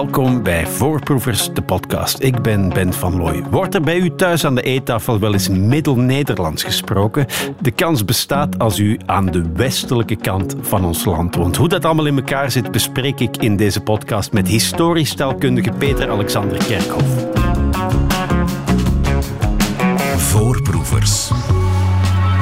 Welkom bij Voorproevers, de podcast. Ik ben Ben van Looy. Wordt er bij u thuis aan de eettafel wel eens Middel-Nederlands gesproken? De kans bestaat als u aan de westelijke kant van ons land woont. Hoe dat allemaal in elkaar zit, bespreek ik in deze podcast met historisch taalkundige Peter Alexander Kerkhoff. Voorproevers.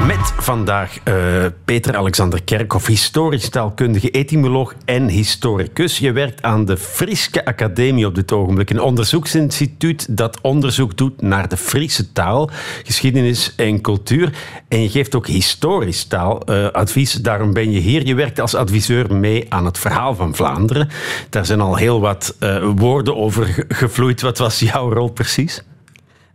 Met vandaag uh, Peter Alexander Kerkhoff, historisch taalkundige, etymoloog en historicus. Je werkt aan de Friske Academie op dit ogenblik, een onderzoeksinstituut dat onderzoek doet naar de Friese taal, geschiedenis en cultuur. En je geeft ook historisch taaladvies. Daarom ben je hier. Je werkt als adviseur mee aan het verhaal van Vlaanderen. Daar zijn al heel wat uh, woorden over gevloeid. Wat was jouw rol precies?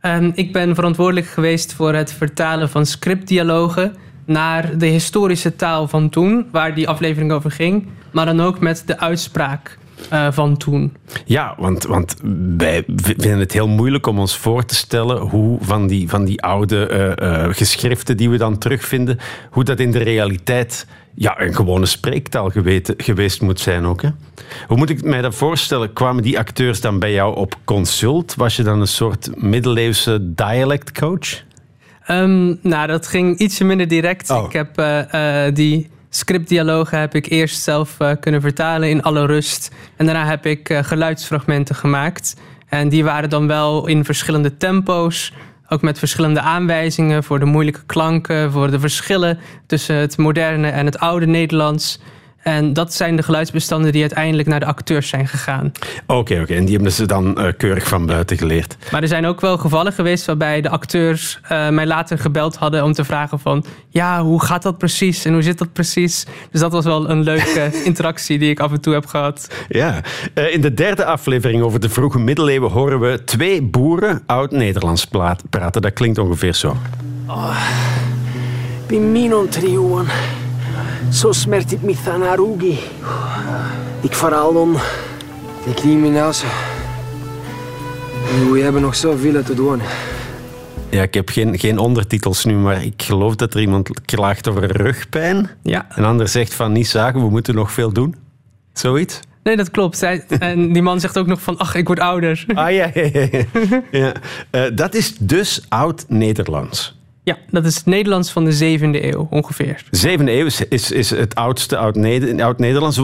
Um, ik ben verantwoordelijk geweest voor het vertalen van scriptdialogen naar de historische taal van toen, waar die aflevering over ging, maar dan ook met de uitspraak uh, van toen. Ja, want, want wij vinden het heel moeilijk om ons voor te stellen hoe van die, van die oude uh, uh, geschriften die we dan terugvinden, hoe dat in de realiteit ja, een gewone spreektaal geweten, geweest moet zijn ook. Hè? Hoe moet ik mij dat voorstellen? Kwamen die acteurs dan bij jou op consult? Was je dan een soort middeleeuwse dialectcoach? Um, nou, dat ging ietsje minder direct. Oh. Ik heb uh, uh, die scriptdialogen heb ik eerst zelf uh, kunnen vertalen in alle rust. En daarna heb ik geluidsfragmenten gemaakt. En die waren dan wel in verschillende tempo's. Ook met verschillende aanwijzingen voor de moeilijke klanken, voor de verschillen tussen het moderne en het oude Nederlands. En dat zijn de geluidsbestanden die uiteindelijk naar de acteurs zijn gegaan. Oké, okay, oké. Okay. En die hebben ze dan uh, keurig van buiten geleerd. Maar er zijn ook wel gevallen geweest waarbij de acteurs uh, mij later gebeld hadden om te vragen van... ja, hoe gaat dat precies en hoe zit dat precies? Dus dat was wel een leuke interactie die ik af en toe heb gehad. Ja. Uh, in de derde aflevering over de vroege middeleeuwen horen we twee boeren oud-Nederlands praten. Dat klinkt ongeveer zo. Oh, Piminon trioen. Zo smert het me aan Arugi. Ik vooral dan de criminelen. We hebben nog zoveel te doen. Ja, ik heb geen, geen ondertitels nu, maar ik geloof dat er iemand klaagt over rugpijn. Ja. En ander zegt van niet zagen, we moeten nog veel doen. Zoiets? Nee, dat klopt. Zij, en die man zegt ook nog van, ach, ik word ouder. Ah ja, ja, ja. ja. Uh, dat is dus oud-Nederlands. Ja, dat is het Nederlands van de 7e eeuw ongeveer. De 7e eeuw is, is, is het oudste oud-Nederlands.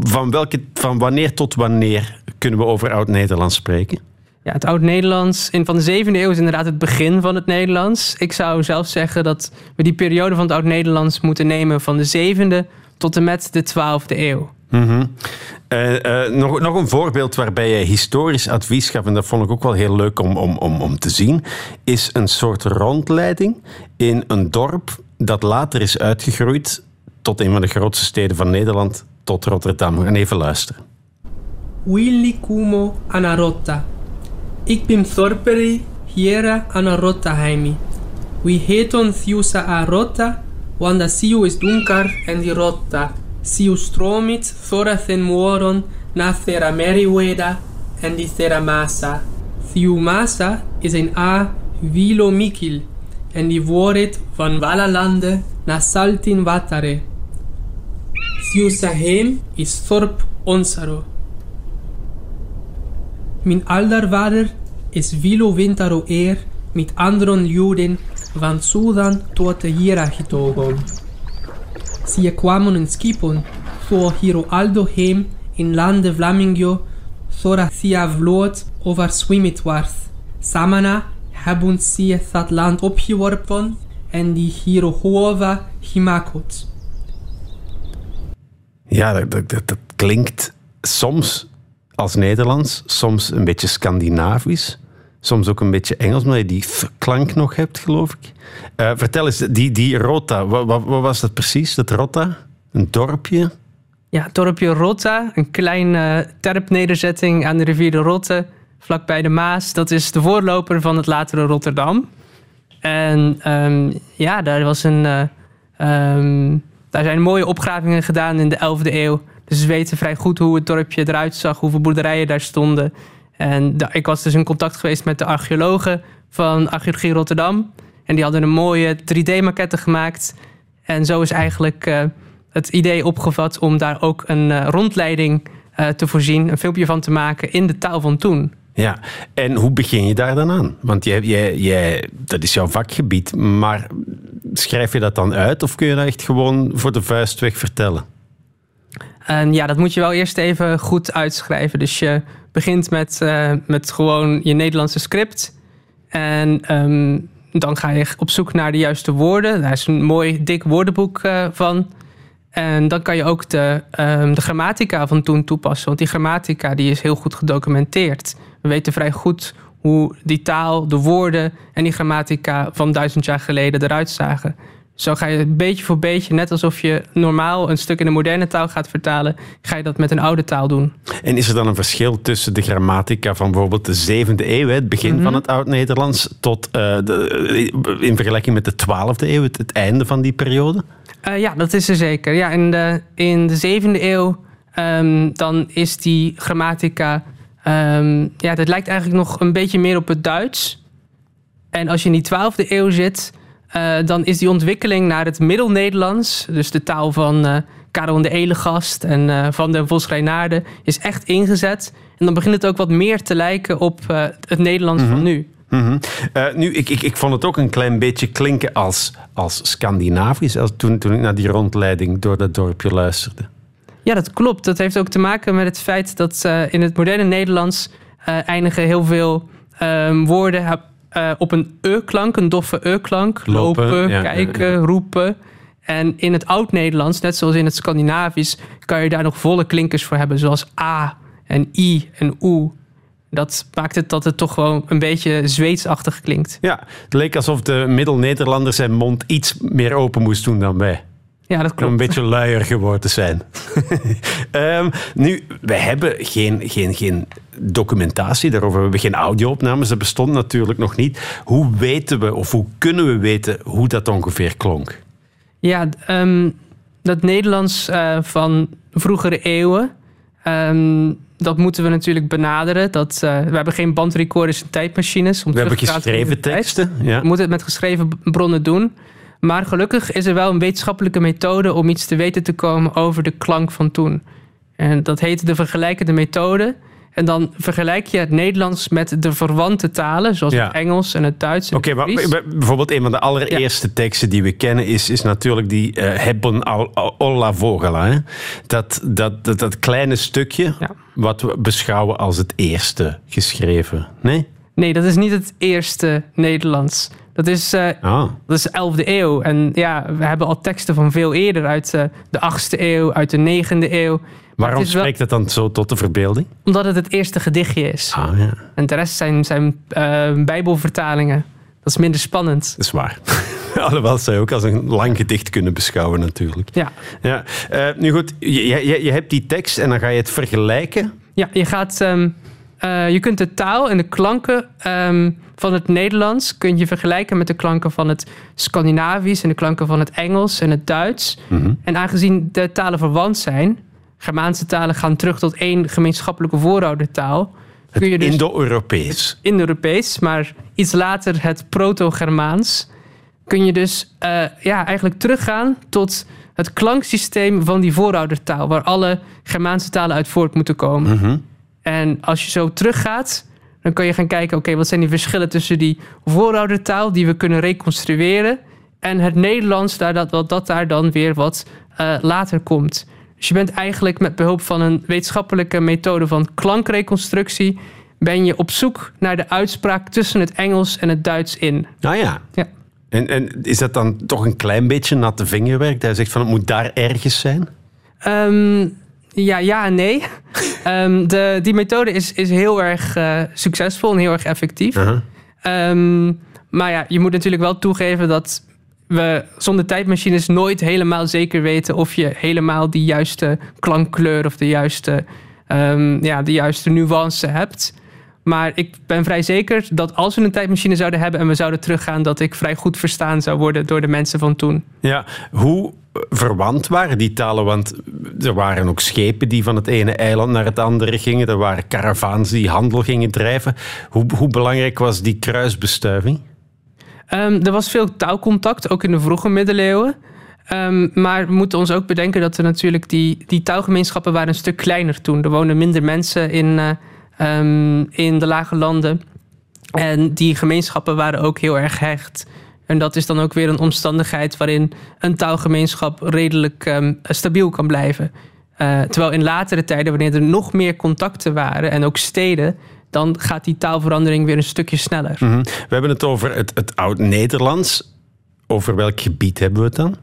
Van, welke, van wanneer tot wanneer kunnen we over oud-Nederlands spreken? Ja, het oud-Nederlands van de 7e eeuw is inderdaad het begin van het Nederlands. Ik zou zelf zeggen dat we die periode van het oud-Nederlands moeten nemen van de 7e tot en met de 12e eeuw. -hmm. uh, uh, nog, nog een voorbeeld waarbij je historisch advies gaf, en dat vond ik ook wel heel leuk om, om, om, om te zien, is een soort rondleiding in een dorp dat later is uitgegroeid tot een van de grootste steden van Nederland, tot Rotterdam. We gaan even luisteren. Willy Kumo Anarotta. Ik ben Thorperi Hiera Anarotta Heimi. We heten Thiusa Arotta, wanda siu is dunkar en die rotta. Siu stromit thorathen muoron na thera meriweda en die thera massa. Thiu massa is een a vilo mikil en die wordt van Walalande na saltin watare. Thiu sahem is thorp onsaro. Min aldarvader is vilo wintaro eer met anderen juden van Sudan tot de Kwamen in skipon, voor hiro aldo heim in lande Vlamingio, thora sia vloot overswimmit wordt. Samana hebben sie dat land opgeworpen en die hiro hova gemakot. Ja, dat, dat klinkt soms als Nederlands, soms een beetje Scandinavisch. Soms ook een beetje Engels, maar je die klank nog hebt, geloof ik. Uh, vertel eens, die, die Rota, wat, wat, was dat precies, dat Rota? Een dorpje? Ja, het dorpje Rota, een kleine terpnederzetting aan de rivier de Rotte, vlakbij de Maas. Dat is de voorloper van het latere Rotterdam. En um, ja, daar, was een, uh, um, daar zijn mooie opgravingen gedaan in de 11e eeuw. Dus we weten vrij goed hoe het dorpje eruit zag, hoeveel boerderijen daar stonden. En ik was dus in contact geweest met de archeologen van Archeologie Rotterdam. En die hadden een mooie 3D-maquette gemaakt. En zo is eigenlijk uh, het idee opgevat om daar ook een uh, rondleiding eh, te voorzien, een filmpje van te maken in de taal van toen. Ja, en hoe begin je daar dan aan? Want jij, jij, jij, dat is jouw vakgebied, maar schrijf je dat dan uit of kun je dat echt gewoon voor de vuist weg vertellen? En ja, dat moet je wel eerst even goed uitschrijven. Dus je begint met, uh, met gewoon je Nederlandse script. En um, dan ga je op zoek naar de juiste woorden. Daar is een mooi dik woordenboek uh, van. En dan kan je ook de, um, de grammatica van toen toepassen. Want die grammatica die is heel goed gedocumenteerd. We weten vrij goed hoe die taal, de woorden en die grammatica van duizend jaar geleden eruit zagen. Zo ga je beetje voor beetje, net alsof je normaal een stuk in een moderne taal gaat vertalen, ga je dat met een oude taal doen. En is er dan een verschil tussen de grammatica van bijvoorbeeld de zevende eeuw, het begin mm -hmm. van het Oud-Nederlands, tot uh, de, in vergelijking met de twaalfde eeuw, het, het, einde van die periode? Uh, ja, dat is er zeker. Ja, in, de, in de zevende eeuw um, dan is die grammatica, um, ja, dat lijkt eigenlijk nog een beetje meer op het Duits. En als je in die twaalfde eeuw zit, uh, dan is die ontwikkeling naar het Middel-Nederlands, dus de taal van uh, Karel de Elegast en uh, van den Vos Reinaarde, is echt ingezet. En dan begint het ook wat meer te lijken op het Nederlands mm -hmm. van nu. Mm -hmm. nu, ik, ik, ik vond het ook een klein beetje klinken als, als Scandinavisch als toen, toen ik naar die rondleiding door dat dorpje luisterde. Ja, dat klopt. Dat heeft ook te maken met het feit dat in het moderne Nederlands eindigen heel veel um, woorden uh, op een e-klank, een doffe e-klank. Lopen, Lopen ja, kijken, ja, ja. roepen. En in het oud-Nederlands, net zoals in het Scandinavisch, kan je daar nog volle klinkers voor hebben, zoals a en i en u. Dat maakt het dat het toch gewoon een beetje Zweedsachtig klinkt. Ja, het leek alsof de Middel-Nederlander zijn mond iets meer open moest doen dan wij. Ja, dat klopt. Om een beetje luier geworden zijn. um, nu, we hebben geen, geen, geen documentatie daarover. We hebben geen audio-opnames, dat bestond natuurlijk nog niet. Hoe weten we, of hoe kunnen we weten hoe dat ongeveer klonk? Ja, um, dat Nederlands uh, van vroegere eeuwen, um, dat moeten we natuurlijk benaderen. Dat, uh, we hebben geen bandrecorders en tijdmachines. Om we hebben geschreven teksten. Ja. We moeten het met geschreven bronnen doen. Maar gelukkig is er wel een wetenschappelijke methode om iets te weten te komen over de klank van toen. En dat heet de vergelijkende methode. En dan vergelijk je het Nederlands met de verwante talen, zoals ja. het Engels en het Duits. Oké, okay, maar bijvoorbeeld een van de allereerste ja. teksten die we kennen is, is natuurlijk die uh, Hebben olla vogela. Hè? Dat, dat, dat, dat kleine stukje ja. wat we beschouwen als het eerste geschreven. Nee? Nee, dat is niet het eerste Nederlands. Dat is, uh, oh. dat is de 11e eeuw. En ja, we hebben al teksten van veel eerder uit uh, de 8e eeuw, uit de 9e eeuw. Waarom het spreekt het dan zo tot de verbeelding? Omdat het het eerste gedichtje is. Ah, ja. En de rest zijn, zijn uh, bijbelvertalingen. Dat is minder spannend. Dat is waar. Alhoewel je ook als een lang gedicht kunnen beschouwen natuurlijk. Ja. ja. nu goed, je, je, je hebt die tekst en dan ga je het vergelijken. Ja, je gaat... Um, uh, je kunt de taal en de klanken um, van het Nederlands kun je vergelijken met de klanken van het Scandinavisch en de klanken van het Engels en het Duits. Mm -hmm. En aangezien de talen verwant zijn, Germaanse talen gaan terug tot één gemeenschappelijke vooroudertaal. Kun je dus Indo-Europees. Indo-Europees, maar iets later het Proto-Germaans. Kun je dus uh, ja, eigenlijk teruggaan tot het klanksysteem van die vooroudertaal, waar alle Germaanse talen uit voort moeten komen. Mm -hmm. En als je zo teruggaat, dan kan je gaan kijken, oké, okay, wat zijn die verschillen tussen die vooroudertaal die we kunnen reconstrueren en het Nederlands, daar dat, dat, dat daar dan weer wat uh, later komt. Dus je bent eigenlijk met behulp van een wetenschappelijke methode van klankreconstructie, ben je op zoek naar de uitspraak tussen het Engels en het Duits in. Ah ja. ja. En, en is dat dan toch een klein beetje natte vingerwerk? Dat je zegt van het moet daar ergens zijn? Um, ja, ja en nee. um, de, die methode is, is heel erg uh, succesvol en heel erg effectief. -huh. um, maar ja, je moet natuurlijk wel toegeven dat we zonder tijdmachines nooit helemaal zeker weten of je helemaal die juiste klankkleur of de juiste, um, ja, de juiste nuance hebt. Maar ik ben vrij zeker dat als we een tijdmachine zouden hebben en we zouden teruggaan, dat ik vrij goed verstaan zou worden door de mensen van toen. Ja, hoe verwant waren die talen? Want er waren ook schepen die van het ene eiland naar het andere gingen. Er waren karavaans die handel gingen drijven. Hoe, hoe belangrijk was die kruisbestuiving? Um, er was veel taalcontact, ook in de vroege middeleeuwen. Ehm, maar we moeten ons ook bedenken dat er natuurlijk die, die taalgemeenschappen waren een stuk kleiner toen. Er woonden minder mensen in, eh, ehm, in de lage landen. En die gemeenschappen waren ook heel erg hecht. En dat is dan ook weer een omstandigheid waarin een taalgemeenschap redelijk ehm, stabiel kan blijven. Eh, terwijl in latere tijden, wanneer er nog meer contacten waren en ook steden, dan gaat die taalverandering weer een stukje sneller. Mhm. We hebben het over het, het Oud-Nederlands. Over welk gebied hebben we het dan?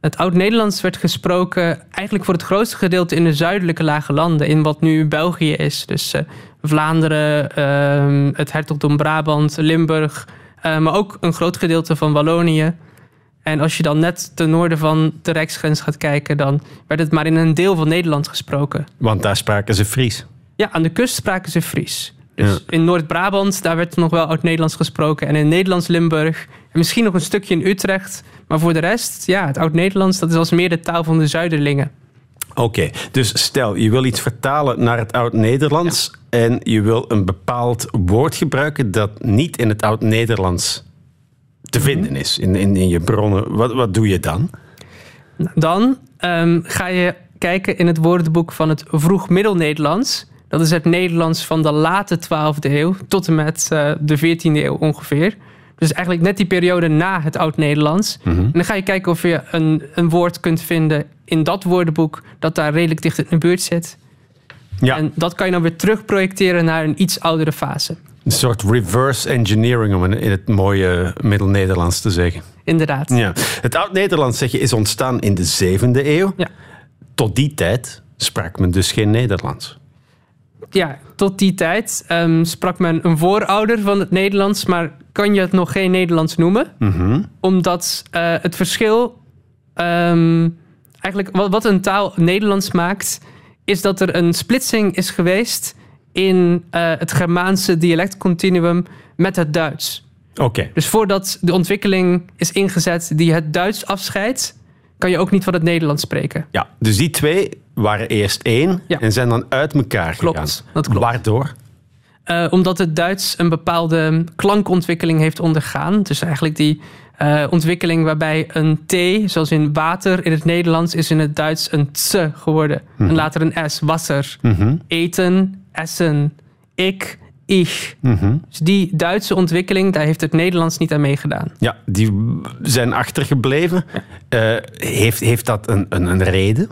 Het Oud-Nederlands werd gesproken eigenlijk voor het grootste gedeelte in de zuidelijke lage landen, in wat nu België is. Dus eh, Vlaanderen, ehm, het Hertogdom Brabant, Limburg, eh, maar ook een groot gedeelte van Wallonië. En als je dan net ten noorden van de Rijksgrens gaat kijken, dan werd het maar in een deel van Nederland gesproken. Want daar spraken ze Fries. Ja, aan de kust spraken ze Fries. Dus Ja. in Noord-Brabant, daar werd nog wel Oud-Nederlands gesproken. En in Nederlands-Limburg. En misschien nog een stukje in Utrecht. Maar voor de rest, ja, het Oud-Nederlands, dat is als meer de taal van de Zuiderlingen. Oké, dus stel je wil iets vertalen naar het Oud-Nederlands en je wil een bepaald woord gebruiken dat niet in het Oud-Nederlands te Mhm. vinden is in, in, in je bronnen. Wat, wat doe je dan? Dan ehm, ga je kijken in het woordenboek van het Vroeg-Middel-Nederlands. Dat is het Nederlands van de late 12e eeuw tot en met eh, de 14e eeuw ongeveer. Dus eigenlijk net die periode na het Oud-Nederlands. En dan ga je kijken of je een, een woord kunt vinden in dat woordenboek dat daar redelijk dicht in de buurt zit. Ja, En dat kan je dan weer terugprojecteren naar een iets oudere fase. een soort reverse engineering, om in het mooie Middel-Nederlands te zeggen. Inderdaad. Ja. Het Oud-Nederlands zeg je, is ontstaan in de 7e eeuw. Ja. Tot die tijd sprak men dus geen Nederlands. ja, tot die tijd ehm, sprak men een voorouder van het Nederlands, maar kan je het nog geen Nederlands noemen? Mhm. Omdat eh, het verschil, ehm, eigenlijk wat, wat een taal Nederlands maakt, is dat er een splitsing is geweest in eh, het Germaanse dialectcontinuum met het Duits. Oké, Dus voordat de ontwikkeling is ingezet die het Duits afscheidt, kan je ook niet van het Nederlands spreken. ja. Dus die twee waren eerst één Ja. en zijn dan uit elkaar Klopt, gegaan. dat klopt. Waardoor? Eh, omdat het Duits een bepaalde klankontwikkeling heeft ondergaan. Dus eigenlijk die eh, ontwikkeling waarbij een T, zoals in water in het Nederlands, is in het Duits een ts geworden. En later een S, wasser. Mhm. Eten, essen, ik, ich. Mhm. Dus die Duitse ontwikkeling, daar heeft het Nederlands niet aan meegedaan. Ja, die zijn achtergebleven. Eh, heeft, heeft dat een, een, een reden?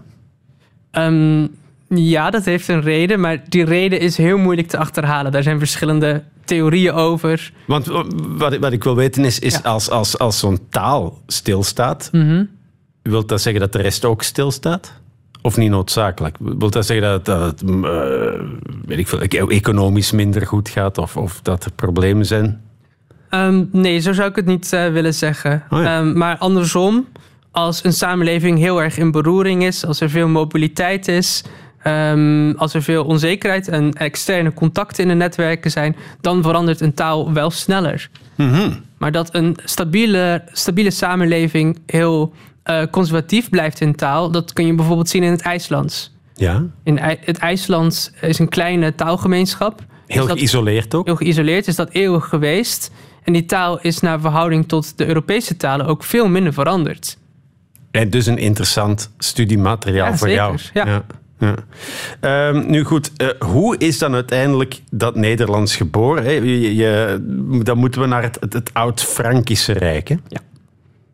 Ehm, ja, dat heeft een reden, maar die reden is heel moeilijk te achterhalen. Daar zijn verschillende theorieën over. Want eh, wat, ik- wat ik wil weten is, is Ja. als, als, als zo'n taal stilstaat, Mhm. wilt dat zeggen dat de rest ook stilstaat? Of niet noodzakelijk? Wilt dat zeggen dat, dat het mm, eh, weet ik veel, economisch minder goed gaat of, of dat er problemen zijn? Ehm, nee, zo zou ik het niet eh, willen zeggen. Oh ja. Ehm, maar andersom, als een samenleving heel erg in beroering is, als er veel mobiliteit is, ehm, als er veel onzekerheid en externe contacten in de netwerken zijn, dan verandert een taal wel sneller. Mhm. Maar dat een stabiele, stabiele samenleving heel eh, conservatief blijft in taal, dat kun je bijvoorbeeld zien in het IJslands. Ja, In het IJslands is een kleine taalgemeenschap. heel dat- geïsoleerd ook. heel geïsoleerd, is dat eeuwig geweest. En die taal is naar verhouding tot de Europese talen ook veel minder veranderd. En dus een interessant studiemateriaal Ja, voor zeker, jou. ja. ja. Ehm, nu goed, eh, hoe is dan uiteindelijk dat Nederlands geboren? Hè? Je, je- dan moeten we naar het, het, het Oud-Frankische Rijk. Hè?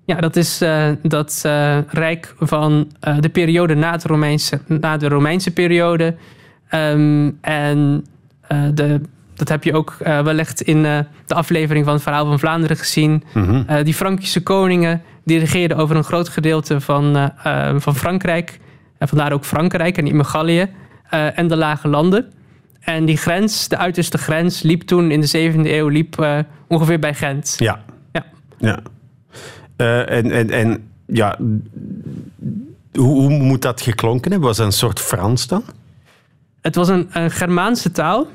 Ja, dat is eh, dat eh, rijk van de periode na, het Romeinse, na de Romeinse periode. Ehm, en de, dat heb je ook wellicht in de aflevering van het Verhaal van Vlaanderen gezien. Mhm. Die Frankische koningen die regeerden over een groot gedeelte van, van Frankrijk. En vandaar ook Frankrijk en niet meer Gallië. eh, en de lage landen. En die grens, de uiterste grens, liep toen in de 7e eeuw liep, eh, ongeveer bij Gent. Ja. Ja. ja. Eh, en, en, en ja, hoe, hoe moet dat geklonken hebben? Was dat een soort Frans dan? Het was een, een Germaanse taal.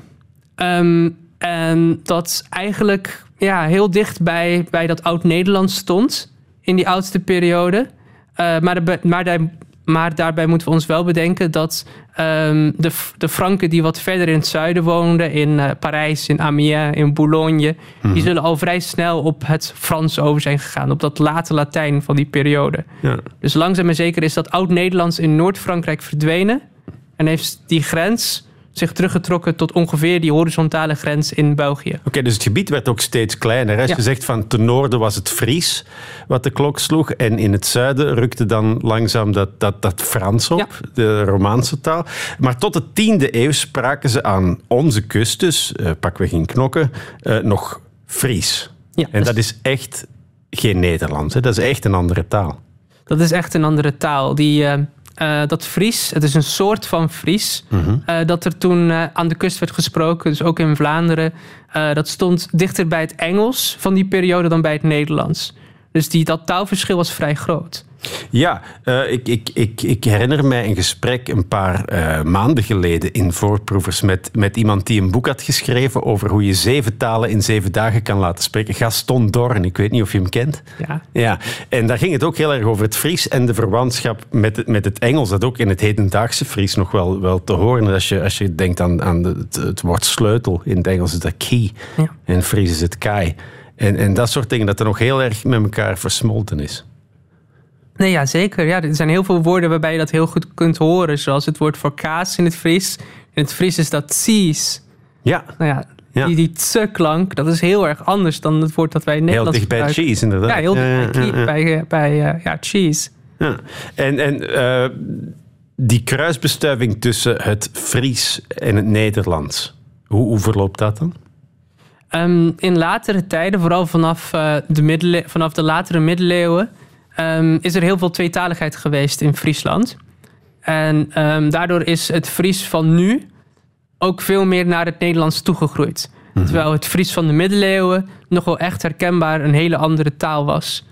Ehm, en dat eigenlijk ja, heel dicht bij, bij dat Oud-Nederlands stond. In die oudste periode. Maar, de, maar daar Maar daarbij moeten we ons wel bedenken dat ehm, de, de Franken die wat verder in het zuiden woonden, in uh, Parijs, in Amiens, in Boulogne, die zullen al vrij snel op het Frans over zijn gegaan, op dat late Latijn van die periode. Ja. Dus langzaam en zeker is dat Oud-Nederlands in Noord-Frankrijk verdwenen en heeft die grens zich teruggetrokken tot ongeveer die horizontale grens in België. Oké, dus het gebied werd ook steeds kleiner. Als Ja. je zegt van ten noorden was het Fries wat de klok sloeg en in het zuiden rukte dan langzaam dat, dat, dat Frans op, Ja. de Romaanse taal. Maar tot de tiende eeuw spraken ze aan onze kust, dus eh, pakweg in Knokken, eh, nog Fries. Ja, En dus- dat is echt geen Nederlands, hè? dat is echt een andere taal. Dat is echt een andere taal. Die, eh, eh, dat Fries, het is een soort van Fries, eh, dat er toen eh, aan de kust werd gesproken, dus ook in Vlaanderen. dat stond dichter bij het Engels van die periode dan bij het Nederlands. Dus die, dat taalverschil was vrij groot. Ja, eh, ik, ik, ik, ik herinner mij een gesprek een paar eh, maanden geleden in Voorproevers met, met iemand die een boek had geschreven over hoe je zeven talen in zeven dagen kan laten spreken. Gaston Dorn, ik weet niet of je hem kent. Ja. Ja, en daar ging het ook heel erg over het Fries en de verwantschap met het, met het Engels, dat ook in het hedendaagse Fries nog wel, wel te horen is. Als je, als je denkt aan, aan de- het, het woord sleutel, in het Engels is dat key, Ja. en in het Fries is het kai. En, en dat soort dingen, dat er nog heel erg met elkaar versmolten is. Nee, ja, zeker. Ja, er zijn heel veel woorden waarbij je dat heel goed kunt horen. Zoals het woord voor kaas in het Fries. In het Fries is dat cheese. Ja, Nou ja, Ja. die, die tse-klank, dat is heel erg anders dan het woord dat wij in heel Nederland dicht bij cheese inderdaad. Ja, heel dicht bij, ja, bij, eh, bij eh, ja, cheese. Ja. En, en eh, die kruisbestuiving tussen het Fries en het Nederlands, hoe, hoe verloopt dat dan? Ehm, in latere tijden, vooral vanaf, de, vanaf de latere middeleeuwen, ehm, is er heel veel tweetaligheid geweest in Friesland. En ehm, daardoor is het Fries van nu ook veel meer naar het Nederlands toegegroeid. Terwijl het Fries van de middeleeuwen nog wel echt herkenbaar een hele andere taal was.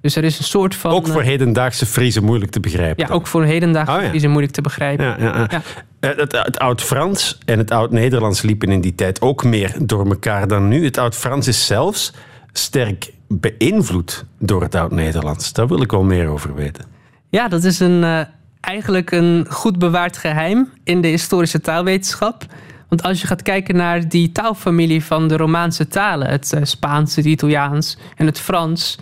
Dus er is een soort van... ook voor eh, hedendaagse Friese moeilijk te begrijpen. ja, ook voor hedendaagse Oh, ja. Friese moeilijk te begrijpen. Ja, ja, ja. Ja. Eh, Het, het Oud-Frans en het Oud-Nederlands liepen in die tijd ook meer door elkaar dan nu. Het Oud-Frans is zelfs sterk beïnvloed door het Oud-Nederlands. Daar wil ik wel meer over weten. Ja, dat is een, eh, eigenlijk een goed bewaard geheim in de historische taalwetenschap. Want als je gaat kijken naar die taalfamilie van de Romaanse talen, het eh, Spaans, het Italiaans en het Frans.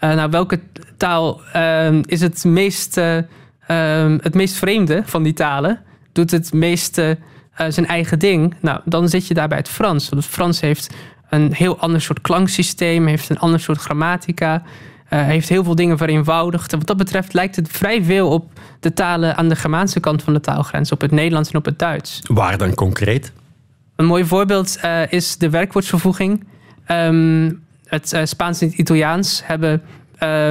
eh, nou, welke taal ehm, is het meest, eh, ehm, het meest vreemde van die talen? Doet het meest eh, zijn eigen ding? Nou, dan zit je daar bij het Frans. Want het Frans heeft een heel ander soort klanksysteem, heeft een ander soort grammatica. eh, heeft heel veel dingen vereenvoudigd. En wat dat betreft lijkt het vrij veel op de talen aan de Germaanse kant van de taalgrens, op het Nederlands en op het Duits. Waar dan concreet? Een mooi voorbeeld eh, is de werkwoordsvervoeging. Ehm, het eh, Spaans en het Italiaans hebben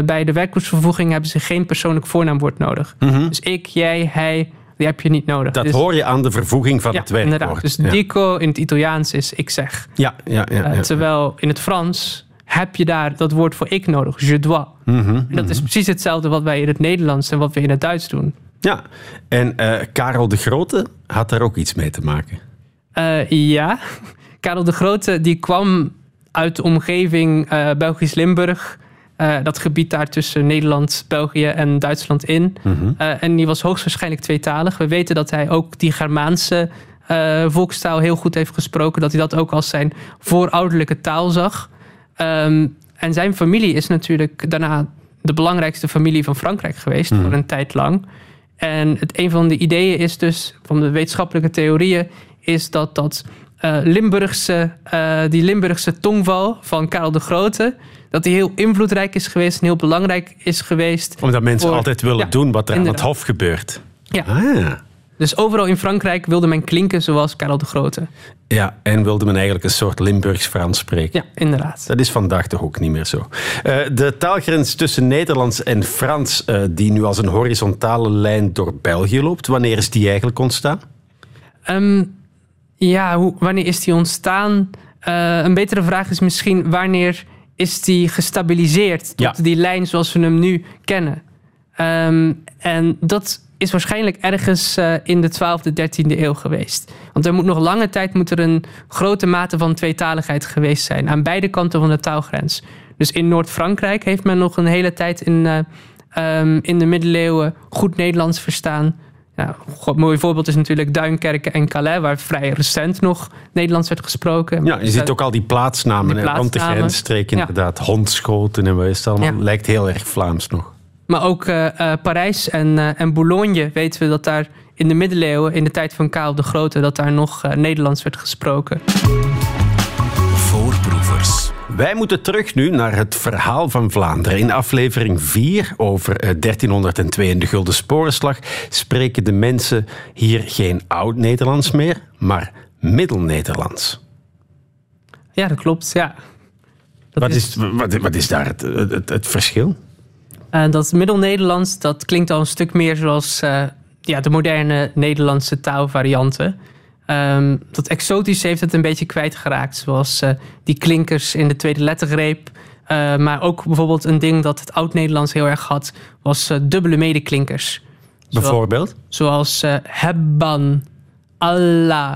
bij de werkwoordsvervoeging hebben ze geen persoonlijk voornaamwoord nodig. Dus ik, jij, hij, die heb je niet nodig. Dat dus, hoor je aan de vervoeging van ja, het werkwoord. inderdaad. Dus ja. dico in het Italiaans is ik zeg. ja, ja, ja, Eh, ja. Terwijl in het Frans heb je daar dat woord voor ik nodig. Je dois. Mhm, En dat is precies hetzelfde wat wij in het Nederlands en wat we in het Duits doen. ja. En eh, Karel de Grote had daar ook iets mee te maken. Eh, ja, Karel de Grote die kwam uit de omgeving Belgisch-Limburg. Eh, dat gebied daar tussen Nederland, België en Duitsland in. Eh, en die was hoogstwaarschijnlijk tweetalig. We weten dat hij ook die Germaanse eh, volkstaal heel goed heeft gesproken. Dat hij dat ook als zijn voorouderlijke taal zag. Ehm, en zijn familie is natuurlijk daarna de belangrijkste familie van Frankrijk geweest voor een tijd lang. En het, een van de ideeën is dus, van de wetenschappelijke theorieën, is dat dat Limburgse, die Limburgse tongval van Karel de Grote, dat die heel invloedrijk is geweest en heel belangrijk is geweest. Omdat mensen Voor- altijd willen Ja, doen wat er aan het hof gebeurt. Ja. Ah. Dus overal in Frankrijk wilde men klinken zoals Karel de Grote. Ja, en wilde men eigenlijk een soort Limburgs-Frans spreken. Ja, inderdaad. Dat is vandaag toch ook niet meer zo. Eh, de taalgrens tussen Nederlands en Frans, eh, die nu als een horizontale lijn door België loopt, wanneer is die eigenlijk ontstaan? Ehm, ja, hoe, wanneer is die ontstaan? Eh, een betere vraag is misschien wanneer is die gestabiliseerd tot Ja. die lijn zoals we hem nu kennen? Ehm, en dat is waarschijnlijk ergens eh, in de 12e, 13e eeuw geweest. Want er moet nog lange tijd moet er een grote mate van tweetaligheid geweest zijn aan beide kanten van de taalgrens. Dus in Noord-Frankrijk heeft men nog een hele tijd in, eh, ehm, in de middeleeuwen goed Nederlands verstaan. Ja, een mooi voorbeeld is natuurlijk Duinkerken en Calais, waar vrij recent nog Nederlands werd gesproken. Ja, je ziet ook al die plaatsnamen, Die rond de plaatsnamen. grensstreek Ja. inderdaad. Hondschoten en wat is het allemaal. Ja. Lijkt heel erg Vlaams nog. Maar ook eh, eh, Parijs en, eh, en Boulogne weten we dat daar in de middeleeuwen, in de tijd van Karel de Grote, dat daar nog eh, Nederlands werd gesproken. Wij moeten terug nu naar het verhaal van Vlaanderen. In aflevering 4 over eh, 1302 en de Gulden Sporenslag spreken de mensen hier geen Oud-Nederlands meer, maar Middel-Nederlands. Ja, dat klopt. Ja. Dat Wat is, wat, wat is daar het, het, het verschil? Eh, dat Middel-Nederlands, dat klinkt al een stuk meer zoals eh, ja, de moderne Nederlandse taalvarianten. Ehm, dat exotisch heeft het een beetje kwijtgeraakt. Zoals eh, die klinkers in de tweede lettergreep. Eh, maar ook bijvoorbeeld een ding dat het Oud-Nederlands heel erg had, was eh, dubbele medeklinkers. Bijvoorbeeld? Zoals hebben, Allah.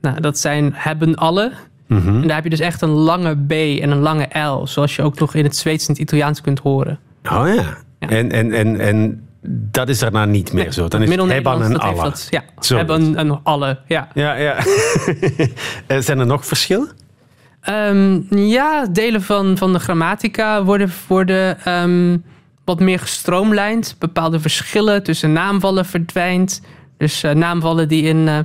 Nou, dat zijn hebben alle. En daar heb je dus echt een lange B en een lange L. Zoals je ook nog in het Zweeds en het Italiaans kunt horen. Oh ja. Ja. En, en, en, en dat is daarna niet meer zo. Dan is het Hebban en Allah. dat. Ja, Zo. en alle. Ja. Ja, ja. Eh, Zijn er nog verschillen? Ehm, ja, delen van, van de grammatica worden, worden ehm, wat meer gestroomlijnd. Bepaalde verschillen tussen naamvallen verdwijnt. Dus eh, naamvallen die in eh,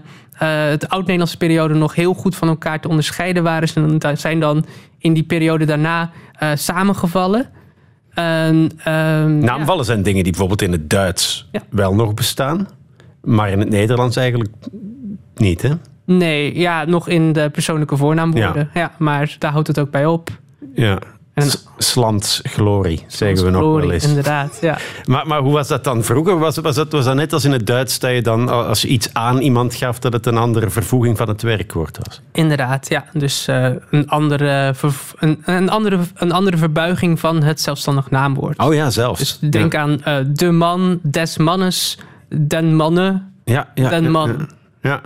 het oud-Nederlandse periode nog heel goed van elkaar te onderscheiden waren, zijn dan- in die periode daarna samengevallen. En, ehm, ja. Naamvallen zijn dingen die bijvoorbeeld in het Duits Ja. wel nog bestaan, maar in het Nederlands eigenlijk niet, hè? Nee, ja, nog in de persoonlijke voornaamwoorden. Ja. maar daar houdt het ook bij op. Ja. En- S- Slans glorie, zeggen we nog wel eens. Inderdaad, ja. Maar, maar hoe was dat dan vroeger? Was, was, dat, was dat net als in het Duits dat je dan, als je iets aan iemand gaf, dat het een andere vervoeging van het werkwoord was? Inderdaad, ja. Dus eh, een, andere een, een, andere, een andere verbuiging van het zelfstandig naamwoord. Oh ja, zelfs. Dus denk aan eh, de man, des mannes, den mannen, ja, ja, den man. Ja, ja.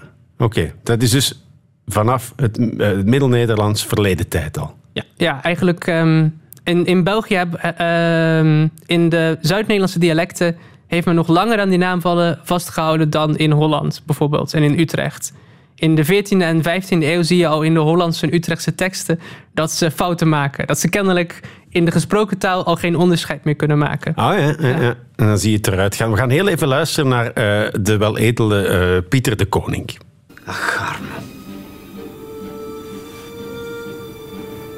oké. Dat is dus vanaf het, eh, het Middel-Nederlands verleden tijd al. Ja, ja eigenlijk ehm, in, in België, eh, ehm, in de Zuid-Nederlandse dialecten, heeft men nog langer aan die naamvallen vastgehouden dan in Holland bijvoorbeeld en in Utrecht. In de 14e en 15e eeuw zie je al in de Hollandse en Utrechtse teksten dat ze fouten maken. Dat ze kennelijk in de gesproken taal al geen onderscheid meer kunnen maken. Ah ja, ja, ja. En dan zie je het eruit gaan. We gaan heel even luisteren naar eh, de weledele eh, Pieter de Koning. Ach, arme.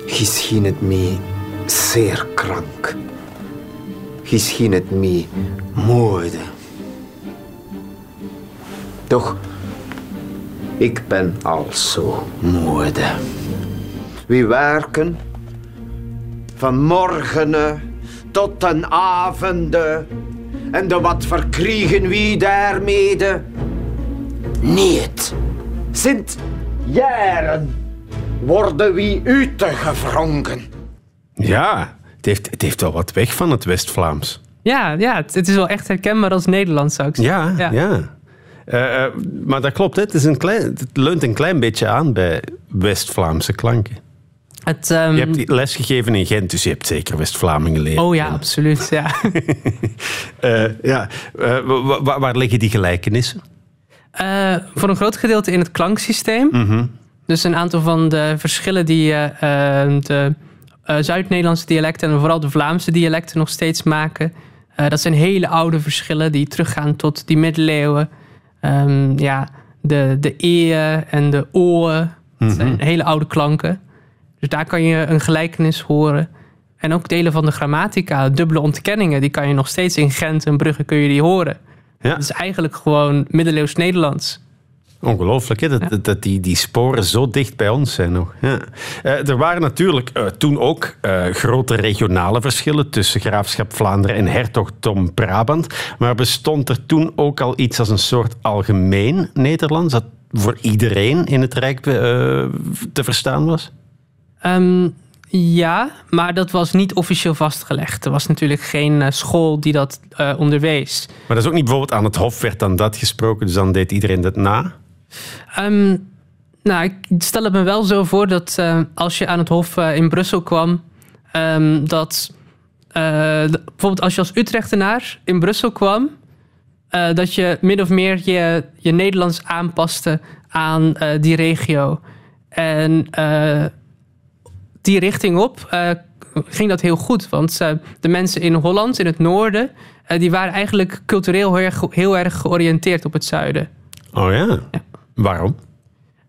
Je scheen het mij zeer krank. Je scheen het mij moede. Toch, ik ben al zo moede. We werken van morgenen tot ten avonden. En de wat verkriegen wie daarmede? Niet. Sint jaren worden wie u te gevrongen. Ja, het heeft, het heeft wel wat weg van het West-Vlaams. Ja, ja het, het is wel echt herkenbaar als Nederlands, zou ik Ja, zeggen. ja. Eh, eh, maar dat klopt, hè. Het, is een klein, het leunt een klein beetje aan bij West-Vlaamse klanken. Het, ehm, Je hebt les gegeven in Gent, dus je hebt zeker West-Vlamingen leren. Oh ja, absoluut. Ja. Eh, ja. Wa- wa- waar liggen die gelijkenissen? Eh, voor een groot gedeelte in het klanksysteem. Dus een aantal van de verschillen die eh, eh, de eh, Zuid-Nederlandse dialecten en vooral de Vlaamse dialecten nog steeds maken. Eh, dat zijn hele oude verschillen die teruggaan tot die middeleeuwen. Ehm, ja, de, de eeën en de oën. Dat zijn hele oude klanken. Dus daar kan je een gelijkenis horen. En ook delen van de grammatica, dubbele ontkenningen, die kan je nog steeds in Gent en Brugge kun je die horen. Ja. Dat is eigenlijk gewoon middeleeuws Nederlands. Ongelooflijk, hè? Dat, dat, die, die sporen zo dicht bij ons zijn nog. Ja. Eh, er waren natuurlijk eh, toen ook eh, grote regionale verschillen tussen graafschap Vlaanderen en hertogdom Brabant. Maar bestond er toen ook al iets als een soort algemeen Nederlands dat voor iedereen in het Rijk te verstaan was? Ehm, ja, maar dat was niet officieel vastgelegd. Er was natuurlijk geen school die dat onderwees. Maar dat is ook niet bijvoorbeeld aan het Hof werd dan dat gesproken, dus dan deed iedereen dat na? Ehm, nou, ik stel het me wel zo voor dat eh, als je aan het Hof eh, in Brussel kwam, ehm, dat eh, bijvoorbeeld als je als Utrechtenaar in Brussel kwam, dat je min of meer je, je Nederlands aanpaste aan die regio. En die richting op ging dat heel goed. Want de mensen in Holland, in het noorden, die waren eigenlijk cultureel heel erg, heel erg georiënteerd op het zuiden. Oh ja. Waarom?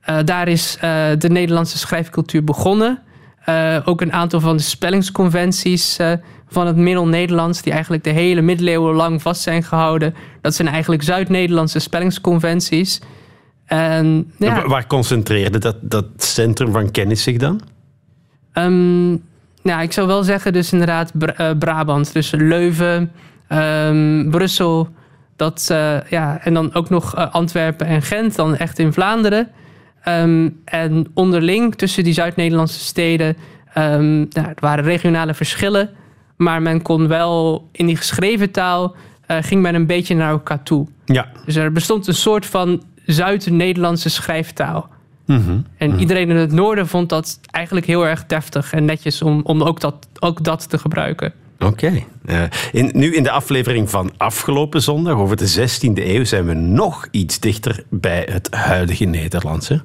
Eh, daar is eh, de Nederlandse schrijfcultuur begonnen. Eh, ook een aantal van de spellingsconventies van het Middel-Nederlands, die eigenlijk de hele middeleeuwen lang vast zijn gehouden. Dat zijn eigenlijk Zuid-Nederlandse spellingsconventies. En ja, Wa- Waar concentreerde dat, dat centrum van kennis zich dan? Nou, ik zou wel zeggen, dus inderdaad Bra- Brabant. Dus Leuven, ehm, Brussel. Dat, ja, en dan ook nog eh, Antwerpen en Gent, dan echt in Vlaanderen. Ehm, en onderling tussen die Zuid-Nederlandse steden, ehm, nou, er waren regionale verschillen. Maar men kon wel in die geschreven taal, eh, ging men een beetje naar elkaar toe. Ja. Dus er bestond een soort van Zuid-Nederlandse schrijftaal. Mhm. En iedereen in het noorden vond dat eigenlijk heel erg deftig en netjes om, om ook, dat, ook dat te gebruiken. Oké. Eh, in, nu in de aflevering van afgelopen zondag over de 16e eeuw zijn we nog iets dichter bij het huidige Nederlands. hè?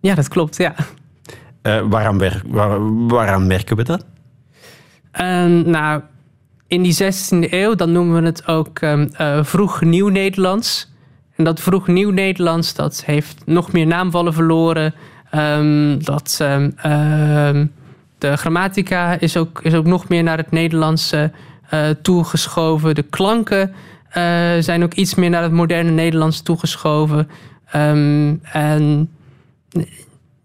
Ja, dat klopt, ja. Eh, waaraan, wer- waar- waaraan merken we dat? En, nou, in die 16e eeuw, dan noemen we het ook ehm, eh, vroeg Nieuw-Nederlands. En dat vroeg Nieuw-Nederlands, dat heeft nog meer naamvallen verloren. Ehm, dat, ehm, ehm, de grammatica is ook, is ook nog meer naar het Nederlandse eh, toegeschoven. De klanken eh, zijn ook iets meer naar het moderne Nederlands toegeschoven. Ehm, en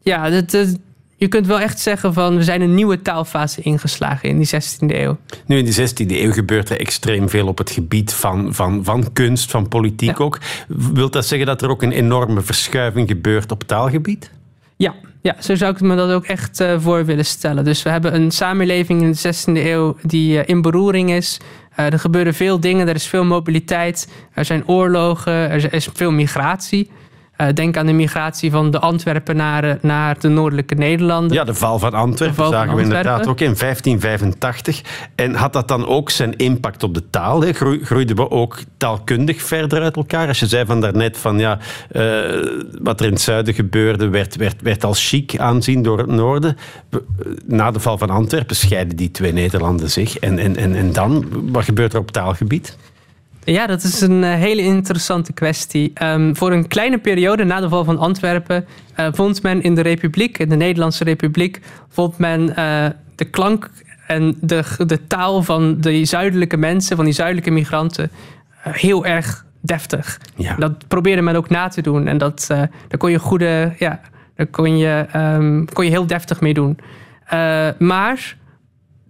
ja, dat, dat- je kunt wel echt zeggen van we zijn een nieuwe taalfase ingeslagen in die 16e eeuw. Nu in de 16e eeuw gebeurt er extreem veel op het gebied van, van, van kunst, van politiek Ja. ook. Wilt dat zeggen dat er ook een enorme verschuiving gebeurt op taalgebied? Ja, ja, zo zou ik me dat ook echt eh, voor willen stellen. Dus we hebben een samenleving in de 16e eeuw die eh, in beroering is. Eh, er gebeuren veel dingen, er is veel mobiliteit, er zijn oorlogen, er is veel migratie. Eh, denk aan de migratie van de Antwerpenaren naar de noordelijke Nederlanden. Ja, de val van Antwerpen De val van zagen we inderdaad ook in 1585. En had dat dan ook zijn impact op de taal? Hè? Groe- Groeiden we ook taalkundig verder uit elkaar? Als je zei van daarnet van ja, eh, wat er in het zuiden gebeurde werd, werd, werd als chic aanzien door het noorden. Na de val van Antwerpen scheiden die twee Nederlanden zich. En, en, en, en dan, wat gebeurt er op taalgebied? Ja, dat is een eh, hele interessante kwestie. Ehm, voor een kleine periode na de val van Antwerpen eh, vond men in de Republiek, in de Nederlandse Republiek, vond men eh, de klank en de, de taal van die zuidelijke mensen, van die zuidelijke migranten, heel erg deftig. Ja. Dat probeerde men ook na te doen en dat, daar kon je goede, ja, daar kon je, ehm, kon je heel deftig mee doen. Maar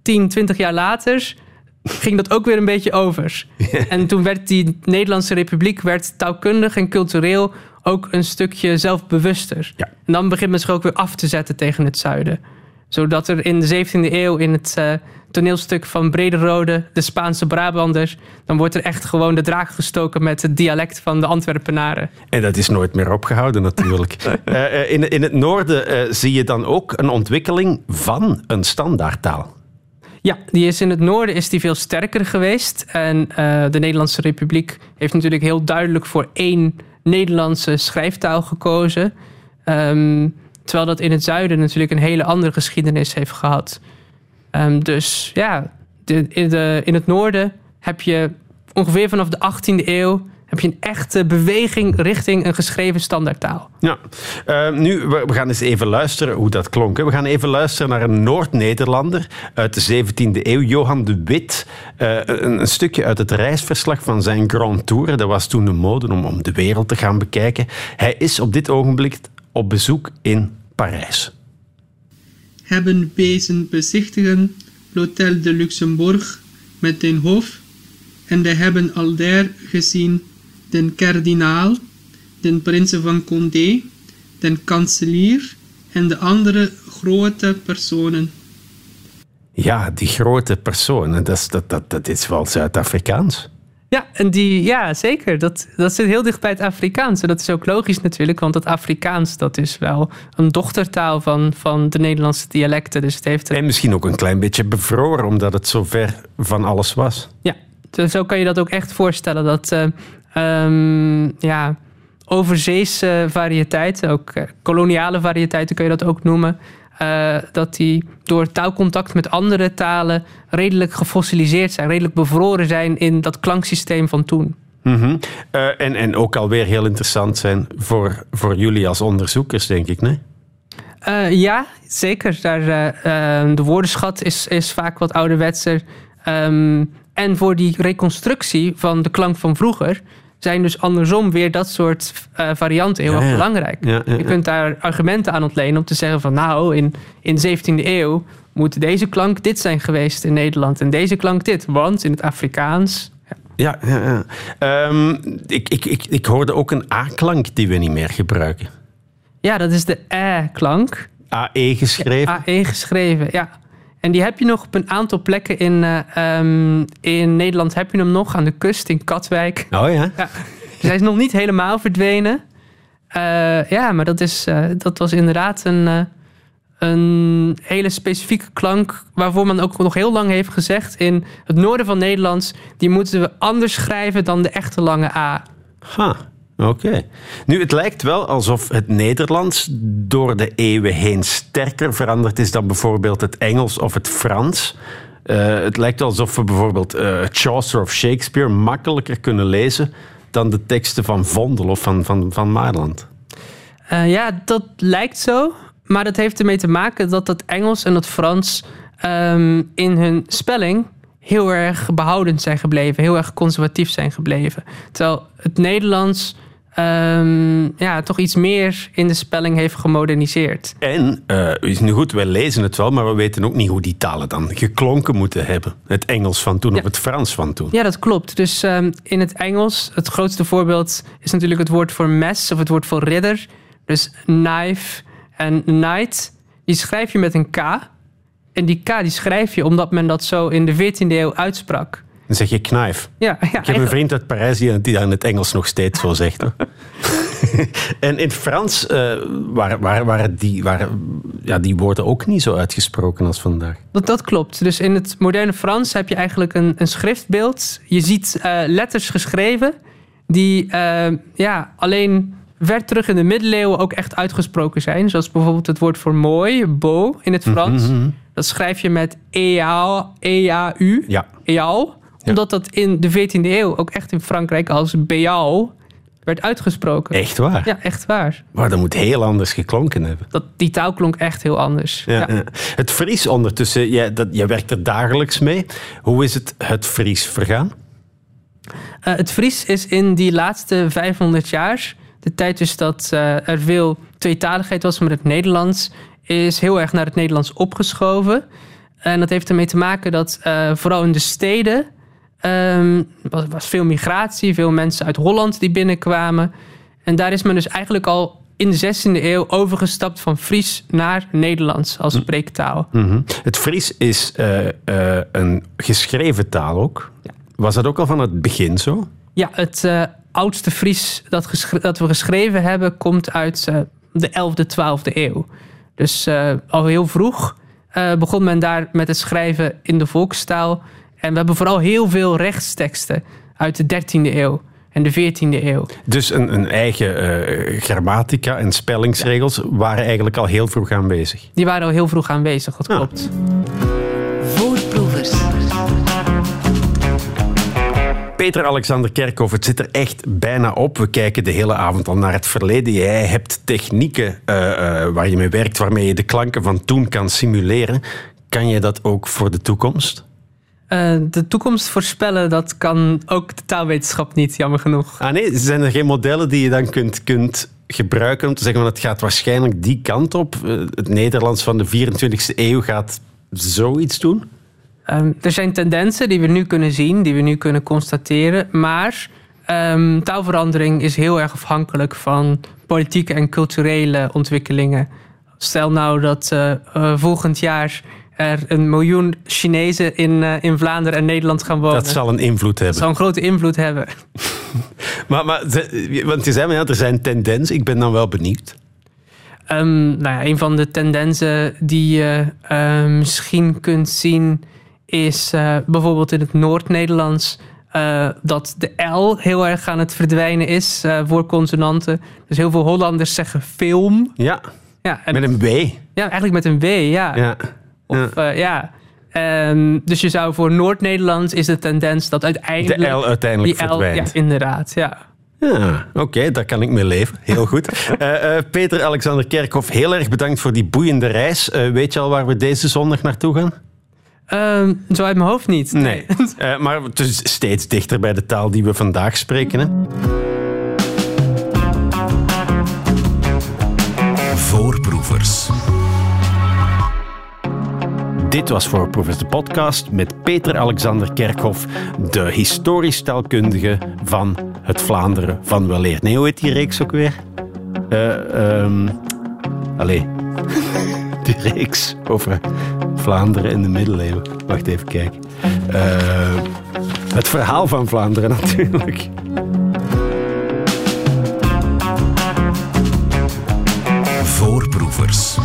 10, 20 jaar later ging dat ook weer een beetje over. En toen werd die Nederlandse Republiek werd taalkundig en cultureel ook een stukje zelfbewuster. Ja. En dan begint men zich ook weer af te zetten tegen het zuiden. Zodat er in de 17e eeuw in het eh, toneelstuk van Brederode, de Spaanse Brabanders, dan wordt er echt gewoon de draak gestoken met het dialect van de Antwerpenaren. En dat is nooit meer opgehouden natuurlijk. Eh, eh, in, in het noorden zie je dan ook een ontwikkeling van een standaardtaal. Ja, die is in het noorden is die veel sterker geweest. En eh, de Nederlandse Republiek heeft natuurlijk heel duidelijk voor één Nederlandse schrijftaal gekozen. Ehm, terwijl dat in het zuiden natuurlijk een hele andere geschiedenis heeft gehad. Ehm, dus ja, in, de, in het noorden heb je ongeveer vanaf de 18e eeuw heb je een echte beweging richting een geschreven standaardtaal. Ja, Eh, nu, we, we gaan eens even luisteren hoe dat klonk. hè. We gaan even luisteren naar een Noord-Nederlander uit de 17e eeuw, Johan de Wit. Eh, een, een stukje uit het reisverslag van zijn Grand Tour. Dat was toen de mode om, om de wereld te gaan bekijken. Hij is op dit ogenblik op bezoek in Parijs. hebben wezen bezichtigen l'Hôtel de Luxembourg met den hof en de hebben aldaar gezien den kardinaal, den prinsen van Condé, den kanselier en de andere grote personen. Ja, die grote personen, dat is, dat, dat, dat is wel Zuid-Afrikaans. Ja, en die, ja zeker. Dat, dat zit heel dicht bij het Afrikaans. En dat is ook logisch natuurlijk, want het Afrikaans dat is wel een dochtertaal van, van de Nederlandse dialecten. Dus het heeft een- En misschien ook een klein beetje bevroren, omdat het zo ver van alles was. Ja, zo- zo kan je dat ook echt voorstellen. Dat eh, ehm, ja, overzeese variëteiten, ook eh, koloniale variëteiten kun je dat ook noemen. eh, dat die door taalcontact met andere talen redelijk gefossiliseerd zijn, redelijk bevroren zijn in dat klanksysteem van toen. Eh, en, en ook alweer heel interessant zijn voor, voor jullie als onderzoekers, denk ik, nee? Ja, zeker. Daar, eh, eh, de woordenschat is, is vaak wat ouderwetser. Ehm, en voor die reconstructie van de klank van vroeger zijn dus andersom weer dat soort eh, varianten heel erg ja. belangrijk. Ja, Je kunt daar argumenten aan ontlenen om te zeggen van nou, in, in de 17e eeuw moet deze klank dit zijn geweest in Nederland en deze klank dit, want in het Afrikaans. Ja, ja, ja. Ehm, ik, ik, ik, ik hoorde ook een A-klank die we niet meer gebruiken. Ja, dat is de ä-klank. AE geschreven. AE geschreven, ja. En die heb je nog op een aantal plekken in, eh, ehm, in Nederland. Heb je hem nog aan de kust in Katwijk. Oh ja. Ja. Dus hij is nog niet helemaal verdwenen. Eh, ja, maar dat, is, eh, dat was inderdaad een, een hele specifieke klank... waarvoor men ook nog heel lang heeft gezegd... in het noorden van Nederland... die moeten we anders schrijven dan de echte lange A. Ha, oké. Nu, het lijkt wel alsof het Nederlands door de eeuwen heen sterker veranderd is dan bijvoorbeeld het Engels of het Frans. Eh, het lijkt alsof we bijvoorbeeld eh, Chaucer of Shakespeare makkelijker kunnen lezen dan de teksten van Vondel of van, van, van. Eh, ja, dat lijkt zo. Maar dat heeft ermee te maken dat dat Engels en dat Frans ehm, in hun spelling heel erg behoudend zijn gebleven, heel erg conservatief zijn gebleven. Terwijl het Nederlands ehm, ja, toch iets meer in de spelling heeft gemoderniseerd. En, eh, is nu goed, wij lezen het wel, maar we weten ook niet hoe die talen dan geklonken moeten hebben. Het Engels van toen Ja. of het Frans van toen. Ja, dat klopt. Dus ehm, in het Engels, het grootste voorbeeld is natuurlijk het woord voor mes of het woord voor ridder. Dus knife en knight, die schrijf je met een K. En die K die schrijf je omdat men dat zo in de 14e eeuw uitsprak. Dan zeg je knife. Ja, ja Ik heb een vriend uit Parijs die, die dat in het Engels nog steeds zo zegt. en in het Frans eh, waren, waren, waren, die, waren ja, die woorden ook niet zo uitgesproken als vandaag. Dat, dat klopt. Dus in het moderne Frans heb je eigenlijk een, een schriftbeeld. Je ziet eh, letters geschreven die eh, ja, alleen ver terug in de middeleeuwen ook echt uitgesproken zijn. Zoals bijvoorbeeld het woord voor mooi, beau, in het Frans. Dat schrijf je met EA, EAU, Ja. Omdat dat in de 14e eeuw ook echt in Frankrijk als Beal werd uitgesproken. Echt waar? Ja, echt waar. Maar dat moet heel anders geklonken hebben. Dat, die taal klonk echt heel anders. Ja. Het Fries ondertussen, jij, dat, jij werkt er dagelijks mee. Hoe is het, het Fries vergaan? Eh, het Fries is in die laatste 500 jaar, de tijd dus dat eh, er veel tweetaligheid was met het Nederlands, is heel erg naar het Nederlands opgeschoven. En dat heeft ermee te maken dat eh, vooral in de steden ehm, was, was veel migratie, veel mensen uit Holland die binnenkwamen. En daar is men dus eigenlijk al in de 16e eeuw overgestapt van Fries naar Nederlands als spreektaal. Mhm. Het Fries is eh, eh, een geschreven taal ook. Was dat ook al van het begin zo? Ja, het eh, oudste Fries dat, dat we geschreven hebben komt uit de 11e, 12e eeuw. Dus al heel vroeg begon men daar met het schrijven in de volkstaal. En we hebben vooral heel veel rechtsteksten uit de 13e eeuw en de 14e eeuw. Dus een, een eigen eh, grammatica en spellingsregels waren eigenlijk al heel vroeg aanwezig. Die waren al heel vroeg aanwezig, dat Ja. klopt. Voorproevers. Peter Alexander Kerkhoff, het zit er echt bijna op. We kijken de hele avond al naar het verleden. Jij hebt technieken eh, eh, waar je mee werkt, waarmee je de klanken van toen kan simuleren. Kan je dat ook voor de toekomst? Eh, de toekomst voorspellen, dat kan ook de taalwetenschap niet, jammer genoeg. Ah nee, zijn er geen modellen die je dan kunt, kunt gebruiken om te zeggen van het gaat waarschijnlijk die kant op? Eh, het Nederlands van de 24e eeuw gaat zoiets doen? Ehm, er zijn tendensen die we nu kunnen zien, die we nu kunnen constateren. Maar ehm, taalverandering is heel erg afhankelijk van politieke en culturele ontwikkelingen. Stel nou dat eh, volgend jaar er een miljoen Chinezen in, eh, in Vlaanderen en Nederland gaan wonen. Dat zal een invloed Dat hebben. zal een grote invloed hebben. Maar, maar want je zei, maar ja, er zijn tendensen. Ik ben dan wel benieuwd. Ehm, nou ja, een van de tendensen die je eh, misschien kunt zien is eh, bijvoorbeeld in het Noord-Nederlands dat de L heel erg aan het verdwijnen is voor consonanten. Dus heel veel Hollanders zeggen film. Ja, Ja, en, met een W. ja eigenlijk met een W, ja. Ja. Of, eh, ja. Ehm, dus je zou voor Noord-Nederlands is de tendens dat De uiteindelijk... L uiteindelijk die L, ja, verdwijnt. inderdaad, ja. Ja, oké, daar kan ik mee leven. Heel goed. Eh, eh, Peter Alexander Kerkhoff, heel erg bedankt voor die boeiende reis. Eh, weet je al waar we deze zondag naartoe gaan? Ehm, zo uit mijn hoofd niet. Nee, Eh, maar het is steeds dichter bij de taal die we vandaag spreken. Hè? Voorproevers. Dit was Voorproevers, de podcast met Peter Alexander Kerkhoff, de historisch taalkundige van het Vlaanderen van weleer. Nee, hoe heet die reeks ook weer? Ehm, allee, die reeks over Vlaanderen in de middeleeuwen. Wacht even kijken. Eh, het verhaal van Vlaanderen natuurlijk. Voorproevers.